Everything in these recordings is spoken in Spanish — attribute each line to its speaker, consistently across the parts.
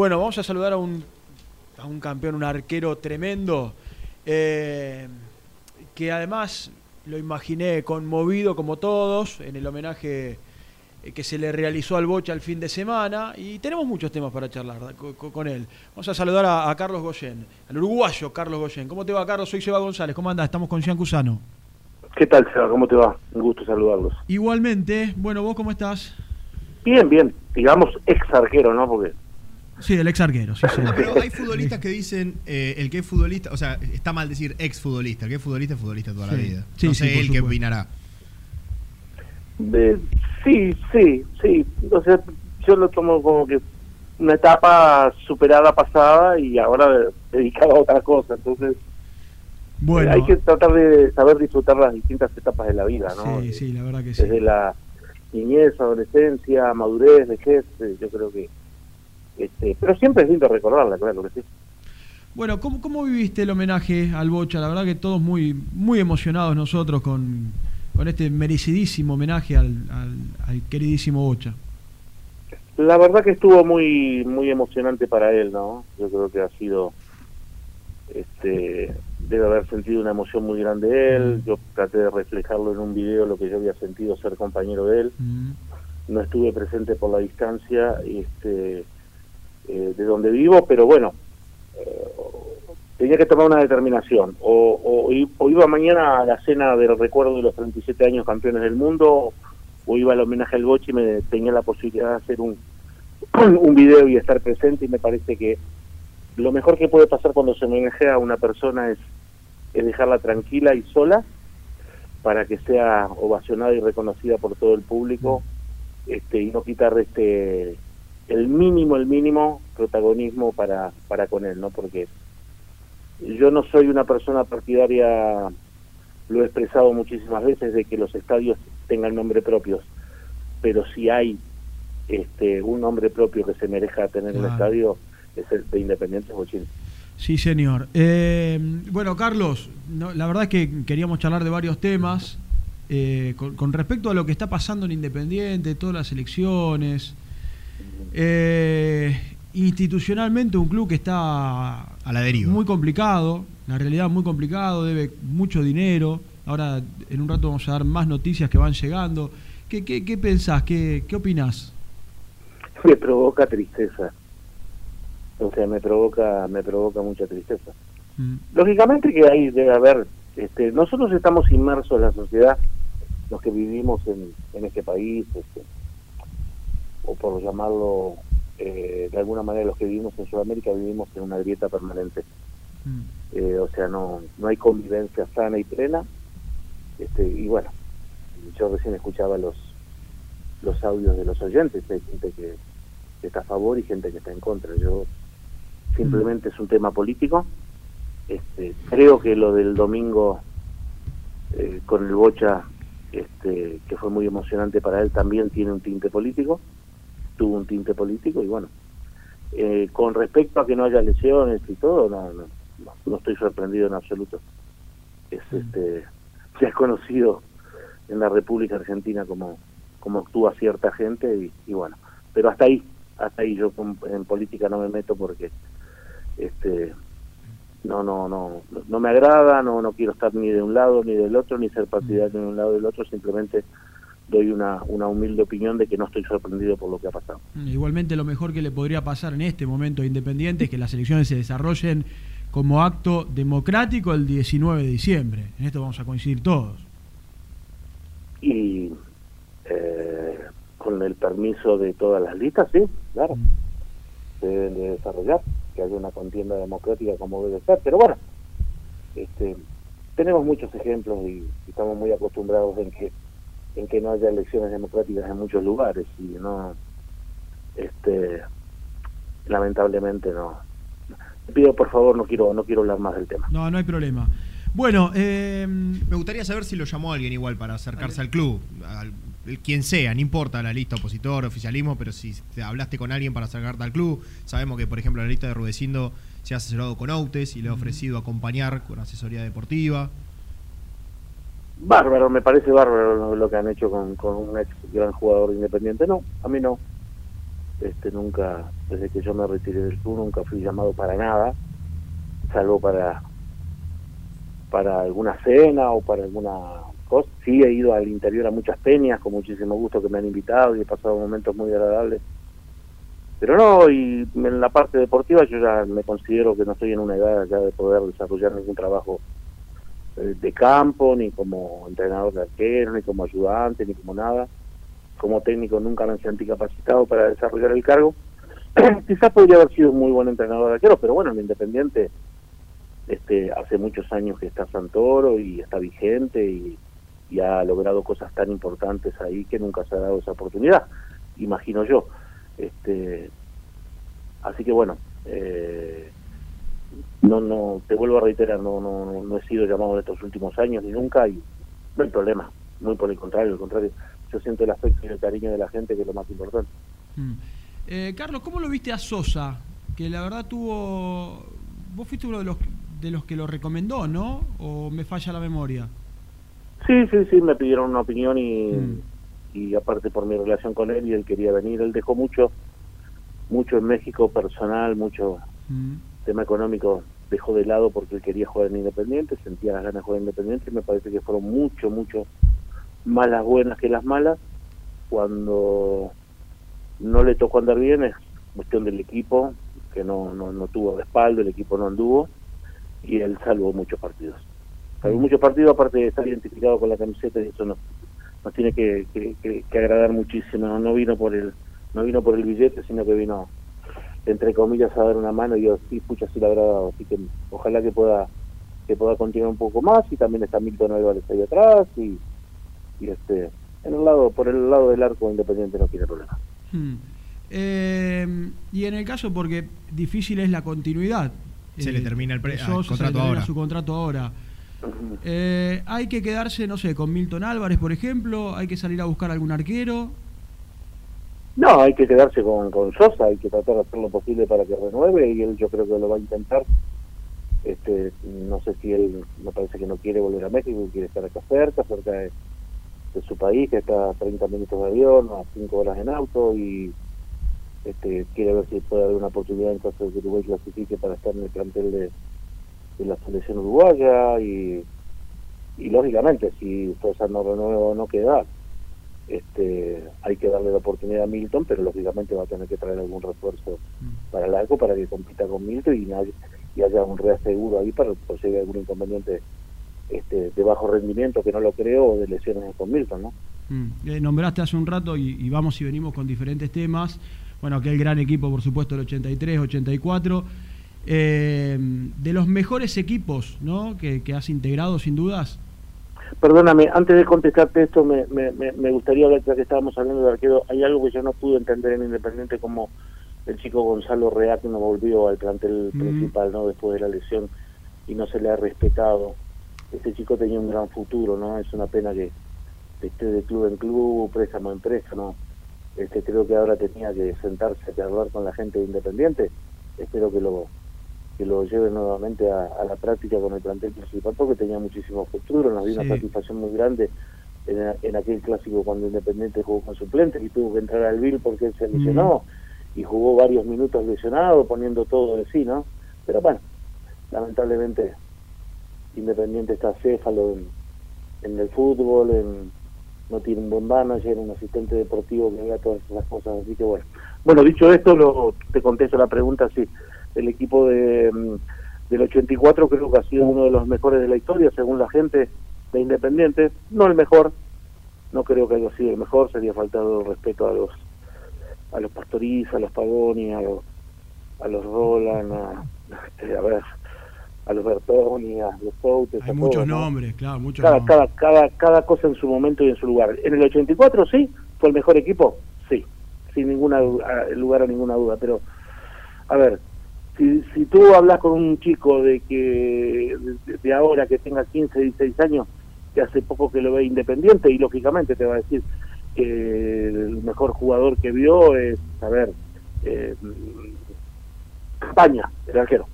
Speaker 1: Bueno, vamos a saludar a un, a un campeón, un arquero tremendo, eh, que además lo imaginé conmovido como todos en el homenaje eh, que se le realizó al Bocha el fin de semana y tenemos muchos temas para charlar con, él. Vamos a saludar a, Carlos Goyen, al uruguayo Carlos Goyen. ¿Cómo te va, Carlos? Soy Seba González. ¿Cómo andás? Estamos con Jean Cusano.
Speaker 2: ¿Qué tal, Seba? ¿Cómo te va? Un gusto saludarlos.
Speaker 1: Igualmente. Bueno, ¿vos cómo estás?
Speaker 2: Bien, bien. Digamos ex arquero, ¿no? Porque
Speaker 1: Sí, el ex arquero, sí, sí.
Speaker 3: Pero hay futbolistas que dicen, eh, el que es futbolista, o sea, está mal decir ex futbolista, el que es futbolista es futbolista toda la vida. no sé él qué opinará.
Speaker 2: sí, sí, sí. O sea, yo lo tomo como que una etapa superada, pasada y ahora dedicada a otra cosa. Entonces, bueno. hay que tratar de saber disfrutar las distintas etapas de la vida, ¿no?
Speaker 1: Sí, sí, la verdad que sí.
Speaker 2: Desde la niñez, adolescencia, madurez, vejez, eh, yo creo que este, pero siempre es lindo recordarla, claro que sí.
Speaker 1: Bueno, ¿cómo, ¿cómo viviste el homenaje al Bocha? La verdad que todos muy, muy emocionados nosotros con, con este merecidísimo homenaje al, al, queridísimo Bocha.
Speaker 2: La verdad que estuvo muy muy emocionante para él, ¿no? Yo creo que ha sido, este, debe haber sentido una emoción muy grande él. Mm. Yo traté de reflejarlo en un video lo que yo había sentido ser compañero de él. Mm. No estuve presente por la distancia, este eh, de donde vivo, pero bueno, eh, tenía que tomar una determinación. O, o, iba mañana a la cena del recuerdo de los 37 años campeones del mundo, o iba al homenaje al Boche y me tenía la posibilidad de hacer un, un video y estar presente y me parece que lo mejor que puede pasar cuando se homenajea a una persona es, es dejarla tranquila y sola para que sea ovacionada y reconocida por todo el público este y no quitar este el mínimo, el mínimo protagonismo para, para con él, ¿no? Porque yo no soy una persona partidaria, lo he expresado muchísimas veces, de que los estadios tengan nombre propios, pero si hay este un nombre propio que se merezca tener un estadio, es el de Independiente Bochín.
Speaker 1: Sí, señor. Eh, bueno, Carlos, la verdad es que queríamos charlar de varios temas. Eh, con, con, respecto a lo que está pasando en Independiente, todas las elecciones, eh, institucionalmente un club que está
Speaker 3: a la deriva.
Speaker 1: Muy complicado, la realidad muy complicado, debe mucho dinero. Ahora en un rato vamos a dar más noticias que van llegando. ¿Qué, qué, qué pensás? ¿Qué, ¿Qué opinás?
Speaker 2: Me provoca tristeza. O sea, me provoca, me provoca mucha tristeza. Mm. Lógicamente que ahí debe haber, este, nosotros estamos inmersos en la sociedad, los que vivimos en, en este país, este, o por llamarlo eh, de alguna manera los que vivimos en Sudamérica vivimos en una grieta permanente. Mm. Eh, o sea, no, no hay convivencia sana y plena. Este, y bueno, yo recién escuchaba los los audios de los oyentes, hay gente que, está a favor y gente que está en contra. Yo simplemente es un tema político. Este, creo que lo del domingo eh, con el Bocha, este, que fue muy emocionante para él, también tiene un tinte político tuvo un tinte político y bueno, eh, con respecto a que no haya lesiones y todo, no, no, no, estoy sorprendido en absoluto. Es mm. este, se ha conocido en la República Argentina como, como actúa cierta gente y, bueno, pero hasta ahí, hasta ahí yo en política no me meto porque este no no no no me agrada, no no quiero estar ni de un lado ni del otro, ni ser partidario mm. de un lado del otro, simplemente doy una, una humilde opinión de que no estoy sorprendido por lo que ha pasado.
Speaker 1: Igualmente lo mejor que le podría pasar en este momento independiente es que las elecciones se desarrollen como acto democrático el 19 de diciembre. En esto vamos a coincidir todos.
Speaker 2: Y eh, con el permiso de todas las listas, sí, claro. Mm. Se deben de desarrollar, que haya una contienda democrática como debe ser. Pero bueno, este, tenemos muchos ejemplos y estamos muy acostumbrados en que en que no haya elecciones democráticas en muchos lugares y no este lamentablemente no. Te pido por favor no quiero no quiero hablar más del tema.
Speaker 1: No no hay problema. Bueno eh,
Speaker 3: me gustaría saber si lo llamó alguien igual para acercarse al club al, quien sea no importa la lista opositor oficialismo pero si hablaste con alguien para acercarte al club sabemos que por ejemplo la lista de Rudecindo se ha asesorado con Autes y le ha ofrecido acompañar con asesoría deportiva
Speaker 2: Bárbaro, me parece bárbaro lo, que han hecho con, un ex gran jugador independiente. No, a mí no. este nunca, desde que yo me retiré del club, nunca fui llamado para nada, salvo para para alguna cena o para alguna cosa. Sí he ido al interior a muchas peñas con muchísimo gusto que me han invitado y he pasado momentos muy agradables. Pero no, y en la parte deportiva yo ya me considero que no estoy en una edad ya de poder desarrollar ningún trabajo de campo, ni como entrenador de arquero, ni como ayudante, ni como nada. Como técnico nunca me sentí capacitado para desarrollar el cargo. Quizás podría haber sido un muy buen entrenador de arquero, pero bueno, en Independiente este, hace muchos años que está Santoro y está vigente y, ha logrado cosas tan importantes ahí que nunca se ha dado esa oportunidad, imagino yo. Este, así que bueno, eh, no, no, te vuelvo a reiterar, no, no, no he sido llamado en estos últimos años ni nunca y no hay problema, muy por el contrario, al contrario, yo siento el afecto y el cariño de la gente que es lo más importante.
Speaker 1: Mm. Eh, Carlos, ¿cómo lo viste a Sosa? Que la verdad tuvo, vos fuiste uno de los de los que lo recomendó, ¿no? ¿O me falla la memoria?
Speaker 2: Sí, sí, sí, me pidieron una opinión y, mm. y aparte por mi relación con él y él quería venir, él dejó mucho, mucho en México personal, mucho mm. Tema económico dejó de lado porque él quería jugar en Independiente, sentía las ganas de jugar en Independiente y me parece que fueron mucho, mucho más las buenas que las malas. Cuando no le tocó andar bien es cuestión del equipo, que no, no, no tuvo respaldo, el equipo no anduvo y él salvó muchos partidos. Salvó mm. muchos partidos, aparte de estar identificado con la camiseta, y eso nos, nos tiene que, que, agradar muchísimo. No vino por el no vino por el billete, sino que vino, entre comillas, a dar una mano y yo sí, pucha, sí le ha agradado. Así que ojalá que pueda que pueda continuar un poco más y también está Milton Álvarez ahí atrás y, y este en el lado por el lado del arco independiente no tiene problema.
Speaker 1: Hmm. Eh, y en el caso porque difícil es la continuidad
Speaker 3: se le eh, termina el, contrato ahora.
Speaker 1: su contrato ahora. Eh, hay que quedarse, no sé, con Milton Álvarez, por ejemplo. Hay que salir a buscar algún arquero.
Speaker 2: No, hay que quedarse con, con Sosa. Hay que tratar de hacer lo posible para que renueve y él yo creo que lo va a intentar. Este, no sé si él, me parece que no quiere volver a México, quiere estar acá cerca, cerca de, de su país, que está a 30 minutos de avión, a 5 horas en auto y este, quiere ver si puede haber una oportunidad en caso de que Uruguay clasifique para estar en el plantel de, la selección uruguaya y, y lógicamente si Sosa no renueva o no queda este, hay que darle la oportunidad a Milton, pero lógicamente va a tener que traer algún refuerzo para el arco para que compita con Milton y, haya un reaseguro ahí para por si algún inconveniente este, de bajo rendimiento, que no lo creo, o de lesiones con Milton, ¿no?
Speaker 1: Mm. Eh, nombraste hace un rato y, y, vamos y venimos con diferentes temas bueno, aquel gran equipo, por supuesto, el 83, 84. Eh, de los mejores equipos ¿no? que, has integrado, sin dudas.
Speaker 2: Perdóname, antes de contestarte esto, me, me, me gustaría ver, ya que estábamos hablando de arquero, hay algo que yo no pude entender en Independiente como el chico Gonzalo Rea que no volvió al plantel principal no después de la lesión y no se le ha respetado. Este chico tenía un gran futuro, ¿no? Es una pena que esté de club en club, préstamo en préstamo este, creo que ahora tenía que sentarse a hablar con la gente Independiente. Espero que lo que lo lleve nuevamente a, la práctica con el plantel principal porque tenía muchísimo futuro, nos dio una satisfacción muy grande en, aquel clásico cuando Independiente jugó con suplentes y tuvo que entrar al Bill porque él se lesionó y jugó varios minutos lesionado poniendo todo de sí, ¿no? Pero bueno, lamentablemente Independiente está céfalo en el fútbol, en, no tiene un buen manager, un asistente deportivo que vea todas esas cosas, así que bueno. Bueno, dicho esto, lo, te contesto la pregunta, sí, el equipo de, mm, del 84 creo que ha sido uno de los mejores de la historia, según la gente de Independiente, no el mejor, no creo que haya sido el mejor, sería faltado respeto a los a los Pastoriz, a los Pagoni, a los, a los Roland, a, este, a ver, a los Bertoni, a los Soutes.
Speaker 1: Hay muchos nombres, claro, muchos
Speaker 2: cada,
Speaker 1: nombres.
Speaker 2: Cada, cada, cada cosa en su momento y en su lugar. En el 84 sí, fue el mejor equipo, sí, sin ninguna lugar a ninguna duda, pero a ver, si, si tú hablas con un chico de que de, ahora que tenga 15, 16 años, que hace poco que lo ve independiente y lógicamente te va a decir que el mejor jugador que vio es, a ver, eh, España, el arquero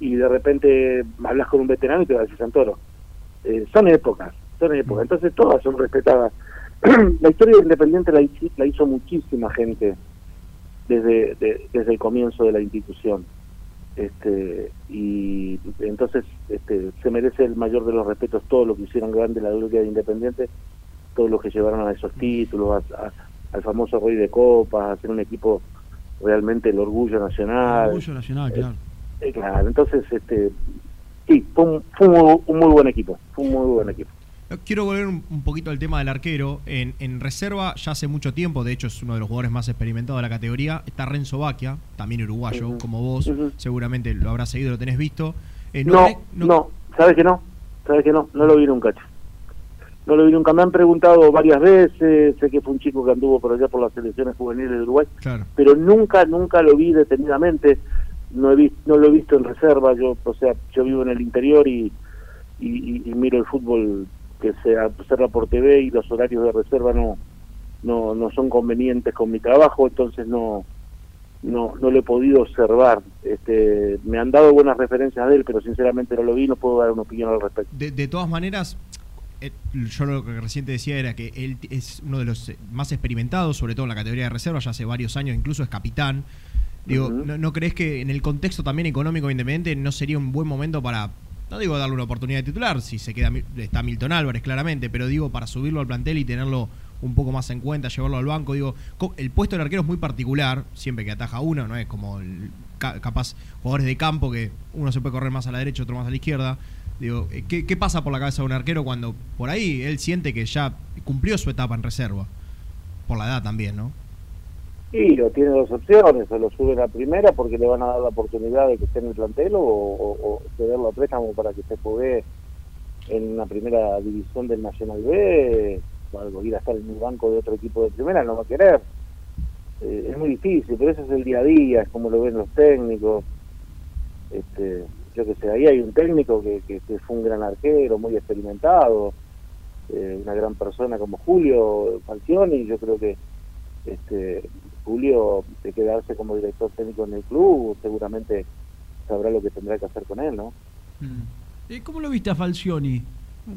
Speaker 2: y de repente hablas con un veterano y te va a decir Santoro. Eh, son épocas, son épocas, mm. entonces todas son respetadas. la historia de Independiente la, la hizo muchísima gente desde, desde el comienzo de la institución. Este, y entonces este, se merece el mayor de los respetos todo lo que hicieron grande la gloria de Independiente, todos los que llevaron a esos títulos, al famoso Rey de Copas, a hacer un equipo realmente el orgullo nacional.
Speaker 1: El orgullo nacional, claro.
Speaker 2: Eh, claro, entonces, este, sí, fue, un, fue un, muy buen equipo, fue un muy buen equipo.
Speaker 3: Quiero volver un, poquito al tema del arquero. En, en, reserva ya hace mucho tiempo, de hecho es uno de los jugadores más experimentados de la categoría. Está Renzo Baquia, también uruguayo, como vos. Seguramente lo habrás seguido, lo tenés visto.
Speaker 2: Eh, no, no, ¿sabes que no? ¿Sabes que no? No lo vi nunca. No lo vi nunca. Me han preguntado varias veces. Sé que fue un chico que anduvo por allá por las selecciones juveniles de Uruguay. Pero nunca, nunca lo vi detenidamente. No, he visto, no lo he visto en reserva. Yo, o sea, yo vivo en el interior y, y miro el fútbol que se observa por TV y los horarios de reserva no, no, no son convenientes con mi trabajo, entonces no, no, no lo he podido observar. Este, me han dado buenas referencias de él, pero sinceramente no lo vi, no puedo dar una opinión al respecto.
Speaker 3: De, de todas maneras, eh, yo lo que recién decía era que él es uno de los más experimentados, sobre todo en la categoría de reserva, ya hace varios años, incluso es capitán. Digo, ¿no, ¿no, crees que en el contexto también económico independiente no sería un buen momento para no digo darle una oportunidad de titular, si se queda está Milton Álvarez claramente, pero digo para subirlo al plantel y tenerlo un poco más en cuenta, llevarlo al banco, digo, el puesto del arquero es muy particular, siempre que ataja uno, no es como capaz jugadores de campo que uno se puede correr más a la derecha, otro más a la izquierda. Digo, eh, ¿qué, ¿qué pasa por la cabeza de un arquero cuando por ahí él siente que ya cumplió su etapa en reserva? Por la edad también, ¿no?
Speaker 2: Sí, lo tiene dos opciones, o lo sube a primera porque le van a dar la oportunidad de que esté en el plantel o, o, cederlo a préstamo para que se juegue en la primera división del Nacional B, o algo, ir a estar en un banco de otro equipo de primera, no va a querer. Eh, es muy difícil, pero eso es el día a día, es como lo ven los técnicos. Este, yo que sé, ahí hay un técnico que, que, fue un gran arquero, muy experimentado, eh, una gran persona como Julio Falcioni, yo creo que este, Julio de quedarse como director técnico en el club, seguramente sabrá lo que tendrá que hacer con él, ¿no?
Speaker 1: Mm. Eh, ¿Cómo lo viste a Falcioni?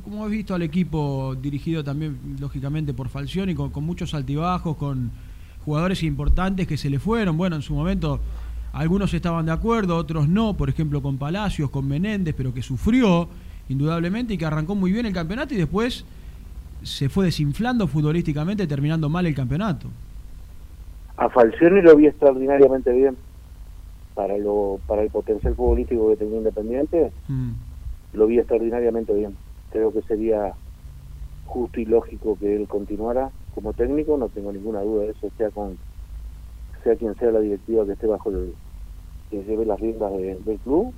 Speaker 1: ¿Cómo has visto al equipo dirigido también, lógicamente, por Falcioni, con, muchos altibajos, con jugadores importantes que se le fueron? Bueno, en su momento algunos estaban de acuerdo, otros no, por ejemplo con Palacios, con Menéndez, pero que sufrió indudablemente y que arrancó muy bien el campeonato y después se fue desinflando futbolísticamente, terminando mal el campeonato
Speaker 2: a Falcioni lo vi extraordinariamente bien para lo para el potencial futbolístico que tenía Independiente. Mm. lo vi extraordinariamente bien. Creo que sería justo y lógico que él continuara como técnico no tengo ninguna duda de eso sea con sea quien sea la directiva que esté bajo el que lleve las riendas del club.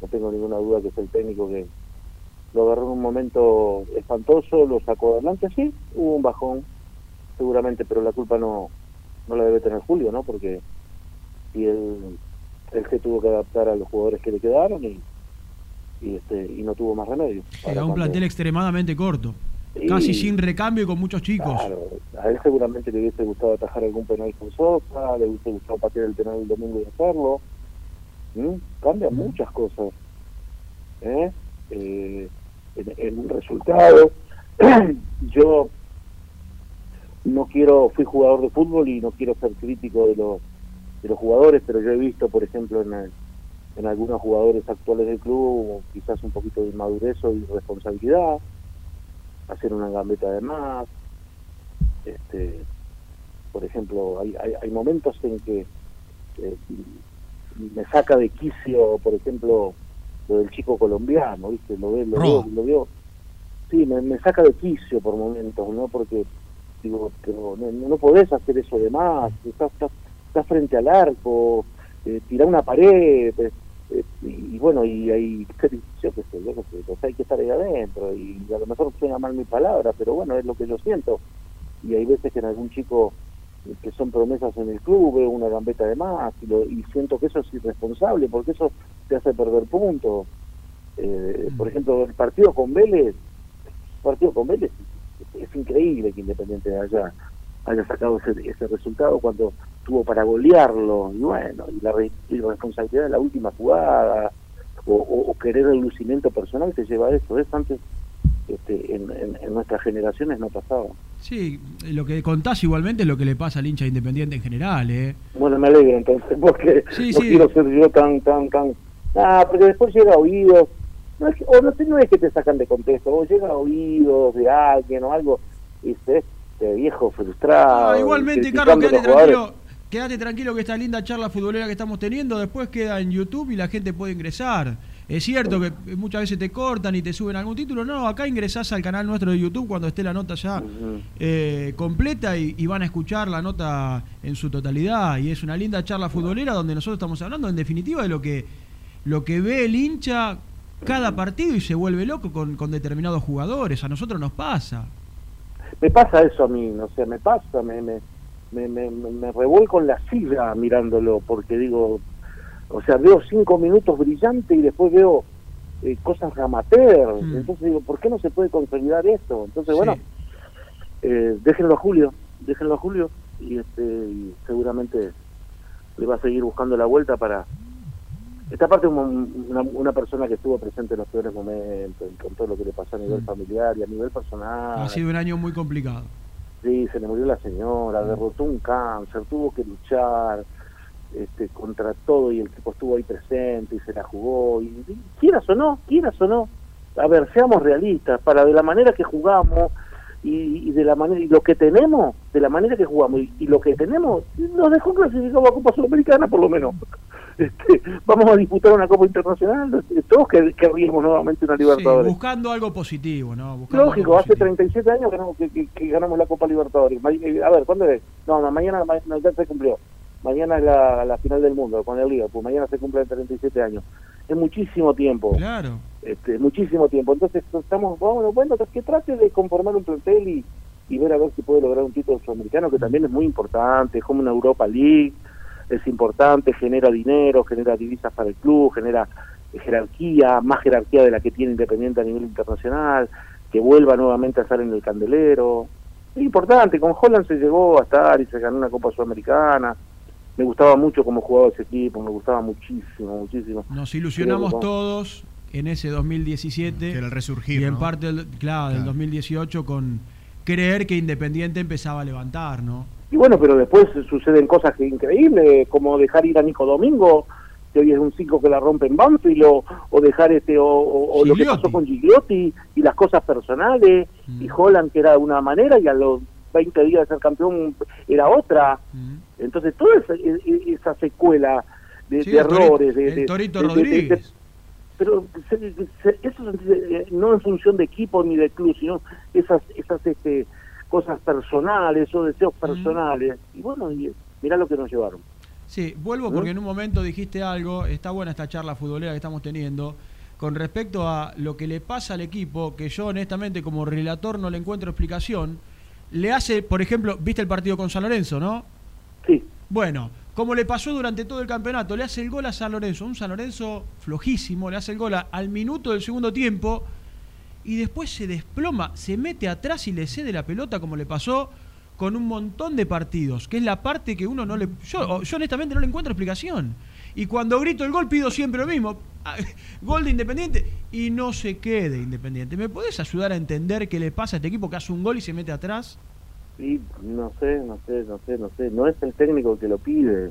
Speaker 2: No tengo ninguna duda que es el técnico que lo agarró en un momento espantoso lo sacó adelante sí hubo un bajón seguramente pero la culpa no no la debe tener Julio, ¿no? Porque y él, él se tuvo que adaptar a los jugadores que le quedaron y, y, este, y no tuvo más remedio.
Speaker 1: Era un plantel extremadamente corto, casi sin recambio y con muchos chicos.
Speaker 2: Claro, a él seguramente le hubiese gustado atajar algún penal con Sosa, le hubiese gustado patear el penal el domingo y hacerlo. ¿Mm? Cambian muchas cosas. ¿eh? Eh, en, en un resultado. Yo no quiero, fui jugador de fútbol y no quiero ser crítico de los, de los jugadores, pero yo he visto, por ejemplo, en, en algunos jugadores actuales del club, quizás un poquito de inmadurez o irresponsabilidad, hacer una gambeta de más. Este, por ejemplo, hay, hay, momentos en que eh, me saca de quicio, por ejemplo, lo del chico colombiano, ¿viste? Lo, veo, lo, veo, sí, me, me saca de quicio por momentos, ¿no? Porque digo, pero no, podés hacer eso de más, estás, estás, frente al arco, eh, tirar una pared, eh, eh, y, bueno, y hay, yo qué sé, yo qué sé, hay que estar ahí adentro, y a lo mejor suena mal mi palabra, pero bueno, es lo que yo siento, y hay veces que en algún chico que son promesas en el club, veo una gambeta de más y, lo, y siento que eso es irresponsable porque eso te hace perder puntos. Eh, por mm. ejemplo, el partido con Vélez, el partido con Vélez es increíble que Independiente haya, haya sacado ese, resultado cuando tuvo para golearlo, y bueno, y la, responsabilidad de la última jugada, o, querer el lucimiento personal que lleva a eso, es antes este, en, nuestras generaciones no pasaba.
Speaker 1: Sí, lo que contás igualmente es lo que le pasa al hincha independiente en general, ¿eh?
Speaker 2: Bueno, me alegro entonces, porque no quiero ser yo tan, tan, tan... Ah, porque después llega a oídos, no es que, o no, no es que te sacan de contexto, o llega a oídos de alguien o algo, y este viejo frustrado.
Speaker 1: Ah, igualmente, Carlos, quédate tranquilo, quédate tranquilo que esta linda charla futbolera que estamos teniendo después queda en YouTube y la gente puede ingresar. Es cierto que muchas veces te cortan y te suben algún título. No, acá ingresás al canal nuestro de YouTube cuando esté la nota ya eh, completa y, van a escuchar la nota en su totalidad. Y es una linda charla futbolera donde nosotros estamos hablando en definitiva de lo que, lo que ve el hincha cada partido y se vuelve loco con, con determinados jugadores. A nosotros nos pasa.
Speaker 2: Me pasa eso a mí, no sé, me pasa, me, me, me, me, me revuelco en la silla mirándolo porque digo, o sea, veo cinco minutos brillantes y después veo eh, cosas amateur. Mm. Entonces digo, ¿por qué no se puede consolidar esto? Entonces, bueno, eh, déjenlo a Julio, déjenlo a Julio y, este, seguramente le va a seguir buscando la vuelta para... Esta parte una, una persona que estuvo presente en los peores momentos, con todo lo que le pasó a nivel mm. familiar y a nivel personal.
Speaker 1: Ha sido un año muy complicado.
Speaker 2: Sí, se le murió la señora, mm. derrotó un cáncer, tuvo que luchar, este, contra todo y el equipo estuvo ahí presente y se la jugó y, quieras o no, quieras o no, a ver, seamos realistas, para de la manera que jugamos y, de la manera y lo que tenemos, de la manera que jugamos y, lo que tenemos, nos dejó clasificado a Copa Sudamericana por lo menos. Este, vamos a disputar una Copa Internacional, todos querríamos nuevamente una Libertadores.
Speaker 1: buscando algo positivo, ¿no?
Speaker 2: Lógico, hace 37 años que, que, ganamos la Copa Libertadores. A ver, ¿cuándo es? No, mañana, mañana ya se cumplió mañana es la, final del mundo con el Liverpool, mañana se cumplen 37 años. Es muchísimo tiempo.
Speaker 1: Claro.
Speaker 2: Este, muchísimo tiempo. Entonces estamos, bueno, bueno, que trate de conformar un plantel y, y ver a ver si puede lograr un título sudamericano, que también es muy importante, es como una Europa League, es importante, genera dinero, genera divisas para el club, genera jerarquía, más jerarquía de la que tiene Independiente a nivel internacional, que vuelva nuevamente a estar en el candelero. Es importante, con Holland se llegó a estar y se ganó una Copa Sudamericana, me gustaba mucho cómo jugaba ese equipo, me gustaba muchísimo, muchísimo.
Speaker 1: Nos ilusionamos todos en ese 2017
Speaker 3: que el resurgir,
Speaker 1: y en parte del, claro, del 2018 con creer que Independiente empezaba a levantar, ¿no?
Speaker 2: Y bueno, pero después suceden cosas que increíbles, como dejar ir a Nico Domingo, que hoy es un 5 que la rompe en Banfield, o, o dejar este, o, lo que pasó con Gigliotti, y las cosas personales, mm. y Holland que era de una manera, y a los 20 días de ser campeón era otra. Mm. Entonces, toda esa, esa secuela de, errores.
Speaker 1: De, Torito Rodríguez.
Speaker 2: pero eso eh, no en función de equipo ni de club, sino esas, esas este, cosas personales o deseos personales. Y bueno, y, mirá lo que nos llevaron.
Speaker 1: Sí, vuelvo porque en un momento dijiste algo, está buena esta charla futbolera que estamos teniendo, con respecto a lo que le pasa al equipo, que yo honestamente como relator no le encuentro explicación, le hace, por ejemplo, viste el partido con San Lorenzo, ¿no?
Speaker 2: Sí.
Speaker 1: Bueno, como le pasó durante todo el campeonato, le hace el gol a San Lorenzo, un San Lorenzo flojísimo, le hace el gol al minuto del segundo tiempo y después se desploma, se mete atrás y le cede la pelota como le pasó con un montón de partidos, que es la parte que uno no le... Yo, yo honestamente no le encuentro explicación. Y cuando grito el gol pido siempre lo mismo. Ah, gol de Independiente y no se quede Independiente. ¿Me podés ayudar a entender qué le pasa a este equipo que hace un gol y se mete atrás?
Speaker 2: Sí, no sé, no sé, no sé, no sé. No es el técnico que lo pide.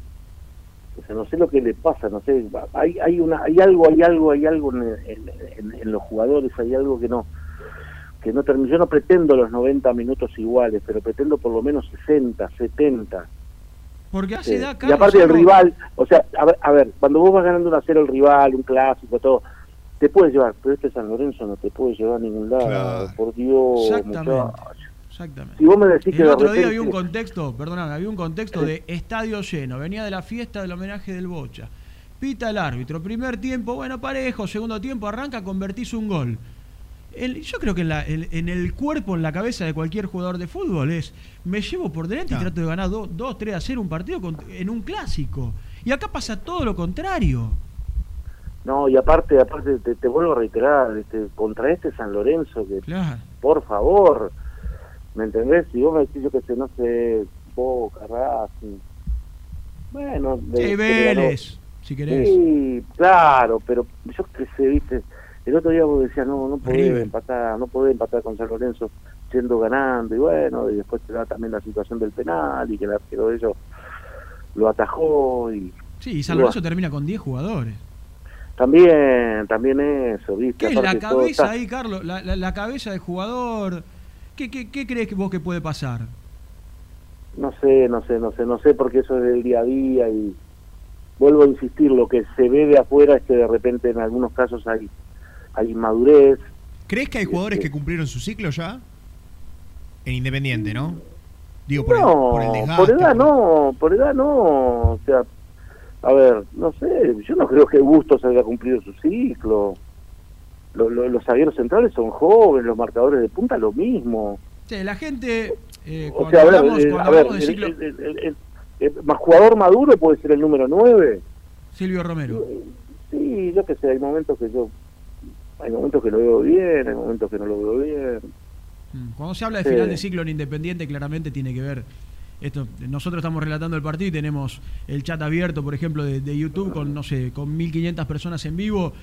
Speaker 2: O sea, no sé lo que le pasa, no sé. Hay, hay, una, hay algo, hay algo, hay algo en, los jugadores, hay algo que no que no termino. Yo no pretendo los 90 minutos iguales, pero pretendo por lo menos 60, 70.
Speaker 1: Porque hace da
Speaker 2: Y aparte del rival, o sea, a ver, a ver, cuando vos vas ganando un a cero el rival, un clásico, todo, te puedes llevar, pero este San Lorenzo no te puede llevar a ningún lado, por Dios,
Speaker 1: Exactamente.
Speaker 2: Si vos me decís
Speaker 1: el que otro día había un contexto, perdóname, había un contexto de estadio lleno, venía de la fiesta del homenaje del Bocha. Pita el árbitro, primer tiempo, bueno, parejo, segundo tiempo, arranca, convertís un gol. yo creo que en, el cuerpo, en la cabeza de cualquier jugador de fútbol es, me llevo por delante y trato de ganar 2, 3 a 0 un partido en un clásico. Y acá pasa todo lo contrario.
Speaker 2: No, y aparte, aparte te, vuelvo a reiterar, este, contra este San Lorenzo, que por favor, ¿Me entendés? Si vos me decís yo que sé, no sé, Boca, Racing. Bueno,
Speaker 1: de, Vélez, si querés.
Speaker 2: Sí, claro, pero yo qué sé, viste. El otro día vos decías, no, no podés empatar, no podés empatar con San Lorenzo. yendo ganando y bueno, y después te da también la situación del penal y que el arquero de ellos lo atajó y...
Speaker 1: Sí, y San Lorenzo termina con 10 jugadores.
Speaker 2: También, también eso, ¿viste?
Speaker 1: ¿Qué es la cabeza ahí, Carlos? La, la, cabeza del jugador. ¿Qué, qué, qué crees vos que puede pasar?
Speaker 2: No sé, no sé, no sé, no sé, porque eso es del día a día y vuelvo a insistir, lo que se ve de afuera es que de repente en algunos casos hay, hay inmadurez.
Speaker 3: ¿Crees que hay jugadores este que cumplieron su ciclo ya? En Independiente, ¿no? Digo, por,
Speaker 2: no,
Speaker 3: el,
Speaker 2: por Por edad no, por edad no. O sea, a ver, no sé, yo no creo que Bustos haya cumplido su ciclo. Los zagueros centrales son jóvenes, los marcadores de punta lo mismo.
Speaker 1: Sí, la gente, eh, hablamos,
Speaker 2: eh, de ciclo... El, jugador maduro puede ser el número 9.
Speaker 1: Silvio Romero.
Speaker 2: Sí, yo que sé, hay momentos que yo, hay momentos que lo veo bien, hay momentos que no lo veo bien.
Speaker 1: Mm, cuando se habla de final de ciclo en Independiente, claramente tiene que ver esto, nosotros estamos relatando el partido y tenemos el chat abierto, por ejemplo, de, YouTube con, no sé, con 1.500 personas en vivo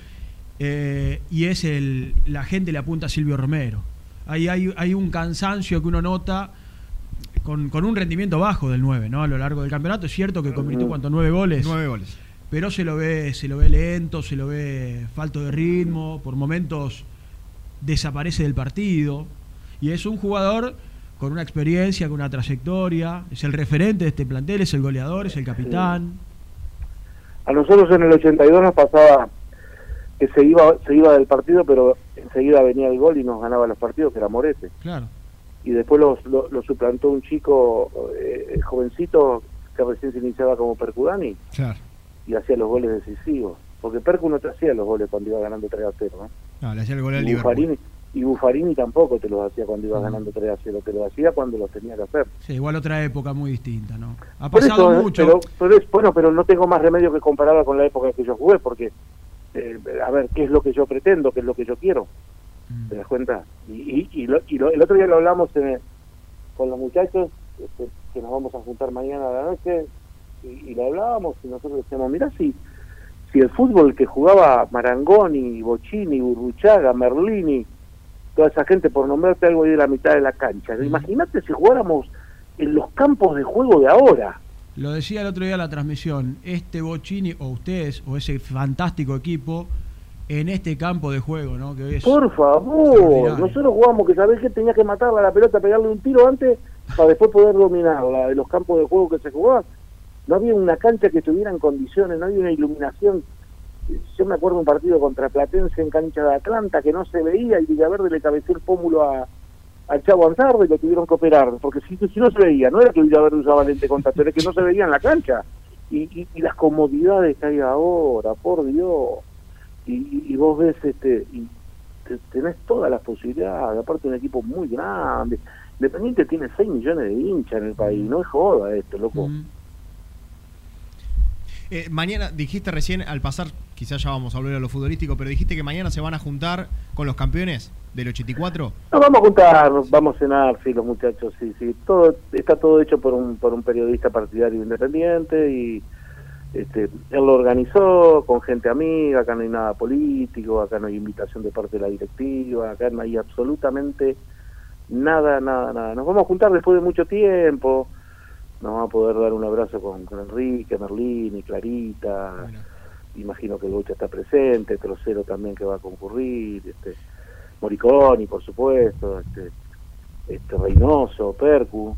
Speaker 1: eh, y es el, la gente le apunta a Silvio Romero. Ahí hay, hay un cansancio que uno nota con, con, un rendimiento bajo del 9, ¿no? A lo largo del campeonato. Es cierto que convirtió cuánto, 9 goles.
Speaker 3: 9 goles.
Speaker 1: Pero se lo ve, se lo ve lento, se lo ve falto de ritmo, por momentos desaparece del partido. Y es un jugador con una experiencia, con una trayectoria, es el referente de este plantel, es el goleador, es el capitán.
Speaker 2: A nosotros en el 82 nos pasaba que se iba se iba del partido, pero enseguida venía el gol y nos ganaba los partidos, que era Morete.
Speaker 1: Claro.
Speaker 2: Y después lo, lo, suplantó un chico eh, jovencito que recién se iniciaba como Percudani.
Speaker 1: Claro.
Speaker 2: Y hacía los goles decisivos. Porque Percu no te hacía los goles cuando iba ganando 3 a 0. ¿no?
Speaker 3: no le hacía el gol al Liverpool
Speaker 2: y Buffarini tampoco te los hacía cuando iba ganando 3 a 0, te lo hacía cuando los tenía que hacer.
Speaker 1: Sí, igual otra época muy distinta, ¿no? Ha pasado
Speaker 2: ¿eh?
Speaker 1: mucho.
Speaker 2: Pero, bueno, pero no tengo más remedio que compararla con la época en que yo jugué, porque, eh, a ver, ¿qué es lo que yo pretendo? ¿Qué es lo que yo quiero? Mm. ¿Te das cuenta? Y, y, lo, y el otro día lo hablamos con los muchachos, este, que nos vamos a juntar mañana a la noche, y, lo hablábamos, y nosotros decíamos, mira, si, si el fútbol que jugaba Marangoni, Bocini, Burruchaga, Merlini, toda esa gente, por nombrarte algo, ahí de la mitad de la cancha. Imagínate si jugáramos en los campos de juego de ahora.
Speaker 1: Lo decía el otro día en la transmisión, este Bochini, o ustedes, o ese fantástico equipo, en este campo de juego, ¿no? Que
Speaker 2: Por favor, nosotros jugamos que sabés que tenía que matarla la pelota, pegarle un tiro antes para después poder dominarla de los campos de juego que se jugaban. No había una cancha que estuviera en condiciones, no había una iluminación yo me acuerdo un partido contra Platense en cancha de Atlanta que no se veía y Villaverde le cabeció el pómulo a, al Chavo Anzardo y lo tuvieron que operar, porque si, si no se veía, no era que Villaverde usaba lente contacto, era que no se veía en la cancha. Y, y, las comodidades que hay ahora, por Dios. Y, y vos ves, este y tenés todas las posibilidades, aparte un equipo muy grande. Independiente tiene 6 millones de hinchas en el país, no es joda esto, loco.
Speaker 3: Eh, mañana dijiste recién, al pasar, quizás ya vamos a volver a lo futbolístico, pero dijiste que mañana se van a juntar con los campeones del 84.
Speaker 2: Nos vamos a juntar, vamos a cenar, sí, los muchachos, sí, sí. Todo, está todo hecho por un, por un periodista partidario independiente y este, él lo organizó con gente amiga, acá no hay nada político, acá no hay invitación de parte de la directiva, acá no hay absolutamente nada, nada, nada. Nos vamos a juntar después de mucho tiempo nos vamos a poder dar un abrazo con, Enrique, Merlín y Clarita. Imagino que el Bocha está presente, Trocero también que va a concurrir, este Moriconi, por supuesto, este, este Reynoso, Percu.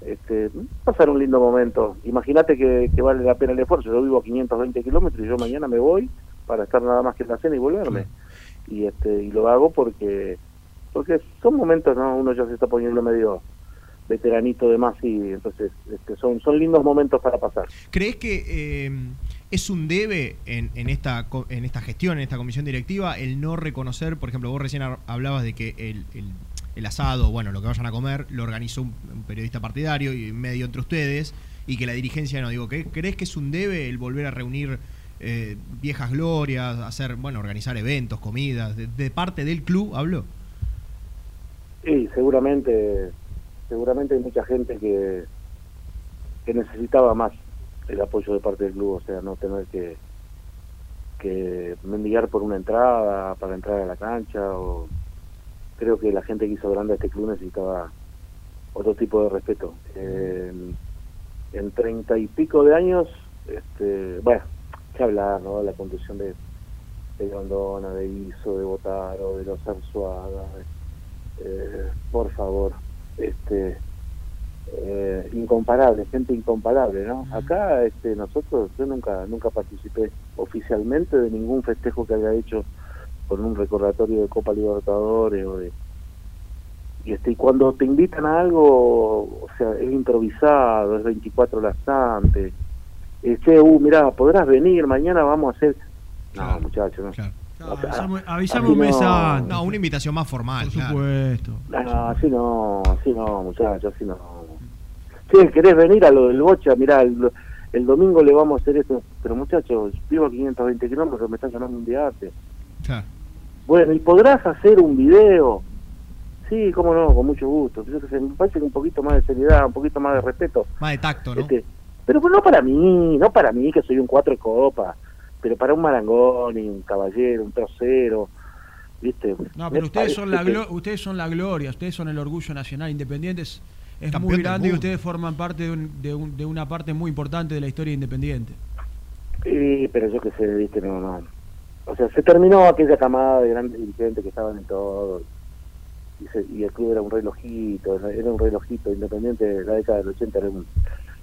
Speaker 2: Este, pasar un lindo momento. Imagínate que, vale la pena el esfuerzo. Yo vivo a 520 kilómetros y yo mañana me voy para estar nada más que en la cena y volverme. Y este y lo hago porque porque son momentos, ¿no? Uno ya se está poniendo medio veteranito de más y entonces este, son, son lindos momentos para pasar.
Speaker 3: ¿Crees que eh, es un debe en, en, esta, en esta gestión, en esta comisión directiva, el no reconocer, por ejemplo, vos recién hablabas de que el, el, asado, bueno, lo que vayan a comer, lo organizó un, periodista partidario y medio entre ustedes, y que la dirigencia no, digo, ¿crees que es un debe el volver a reunir eh, viejas glorias, hacer, bueno, organizar eventos, comidas, de, de parte del club, hablo?
Speaker 2: Sí, seguramente seguramente hay mucha gente que, que necesitaba más el apoyo de parte del club, o sea, no tener que, mendigar por una entrada para entrar a la cancha o creo que la gente que hizo grande a este club necesitaba otro tipo de respeto. en treinta y pico de años, este, bueno, que hablar, ¿no? La conducción de, de de Iso, de Botaro, de los Arzuaga, eh, por favor, este eh, incomparable, gente incomparable, ¿no? Acá este, nosotros, yo nunca nunca participé oficialmente de ningún festejo que haya hecho con un recordatorio de Copa Libertadores o de y este y cuando te invitan a algo, o sea, es improvisado, es 24 horas antes. Este, uh, mira, podrás venir, mañana vamos a hacer no, muchachos, no.
Speaker 1: Avisame, un mes antes.
Speaker 3: No, una invitación más formal.
Speaker 1: Por supuesto.
Speaker 2: No, así no, así no, muchachos, así no. Si querés venir a lo del bocha, mirá, el, el, domingo le vamos a hacer esto. Pero muchachos, vivo a 520 kilómetros, me están llamando un día antes. Bueno, ¿y podrás hacer un video? Sí, cómo no, con mucho gusto. Me parece que un poquito más de seriedad, un poquito más de respeto.
Speaker 3: Más de tacto, ¿no?
Speaker 2: Este, pero no para mí, no para mí, que soy un cuatro de copa pero para un marangón y un caballero, un trocero, ¿viste?
Speaker 1: No, pero ustedes son, la ustedes son la gloria, ustedes son el orgullo nacional. Independientes es muy grande y ustedes forman parte de, de, una parte muy importante de la historia Independiente.
Speaker 2: Sí, pero yo qué sé, ¿viste? No, no. O sea, se terminó aquella camada de grandes dirigentes que estaban en todo. Y, y el club era un relojito, era un relojito independiente. La década del 80 era un,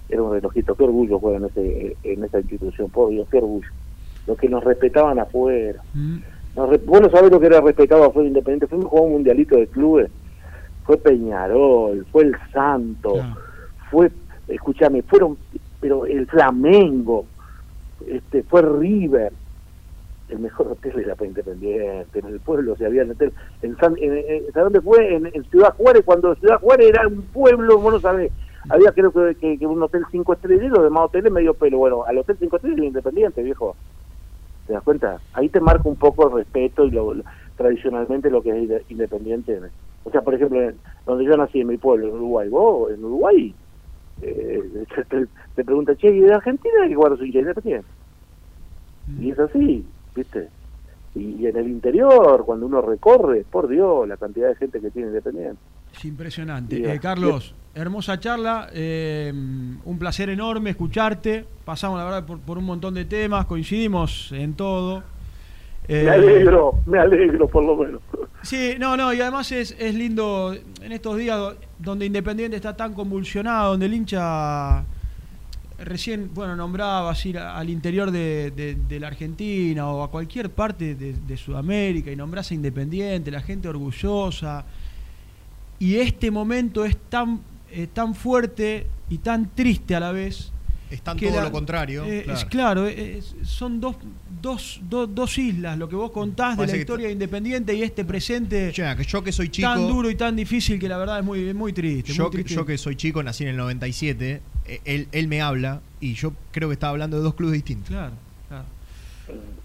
Speaker 2: era un relojito. Qué orgullo juega en, ese, en esa institución, por Dios, qué orgullo los que nos respetaban afuera. Mm. Nos, vos no sabés lo que era respetado afuera Independiente. Fuimos a jugar un mundialito de clubes. Fue Peñarol, fue el Santo, fue, escúchame, fueron, pero el Flamengo, este, fue River. El mejor hotel era para Independiente, en el pueblo se había hotel. En, San, en, dónde fue? En, Ciudad Juárez, cuando Ciudad Juárez era un pueblo, vos no sabés había creo que, que, un hotel cinco estrellas los demás hoteles medio pelo. Bueno, al hotel cinco estrellas independiente, viejo. ¿Te das cuenta? Ahí te marca un poco el respeto y lo, tradicionalmente lo que es independiente. O sea, por ejemplo, donde yo nací, en mi pueblo, en Uruguay, vos, en Uruguay, eh, te, te, pregunta, che, ¿y de Argentina que guarda su hincha independiente? Y es así, ¿viste? Y, en el interior, cuando uno recorre, por Dios, la cantidad de gente que tiene independiente.
Speaker 1: Es impresionante. Eh, Carlos, hermosa charla, eh, un placer enorme escucharte. Pasamos, la verdad, por, un montón de temas, coincidimos en todo.
Speaker 2: me eh, alegro, me alegro por lo menos.
Speaker 1: Sí, no, no, y además es, es lindo en estos días donde Independiente está tan convulsionado, donde el hincha recién, bueno, nombraba ir al interior de, la Argentina o a cualquier parte de, Sudamérica y nombrase Independiente, la gente orgullosa. Y este momento es tan, eh, tan fuerte y tan triste a la vez.
Speaker 3: Es tan todo lo contrario.
Speaker 1: Eh, claro, es, claro eh, son dos, dos, dos, islas, lo que vos contás de la historia Independiente y este presente
Speaker 3: que yo que soy chico,
Speaker 1: tan duro y tan difícil que la verdad es muy, muy triste.
Speaker 3: Yo,
Speaker 1: Que,
Speaker 3: yo que soy chico, nací en el 97, él, él me habla y yo creo que estaba hablando de dos clubes distintos.
Speaker 1: Claro, claro.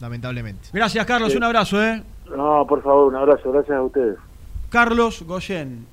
Speaker 3: Lamentablemente.
Speaker 1: Gracias, Carlos. Un abrazo, ¿eh?
Speaker 2: No, por favor, un abrazo. Gracias a ustedes.
Speaker 1: Carlos Goyen.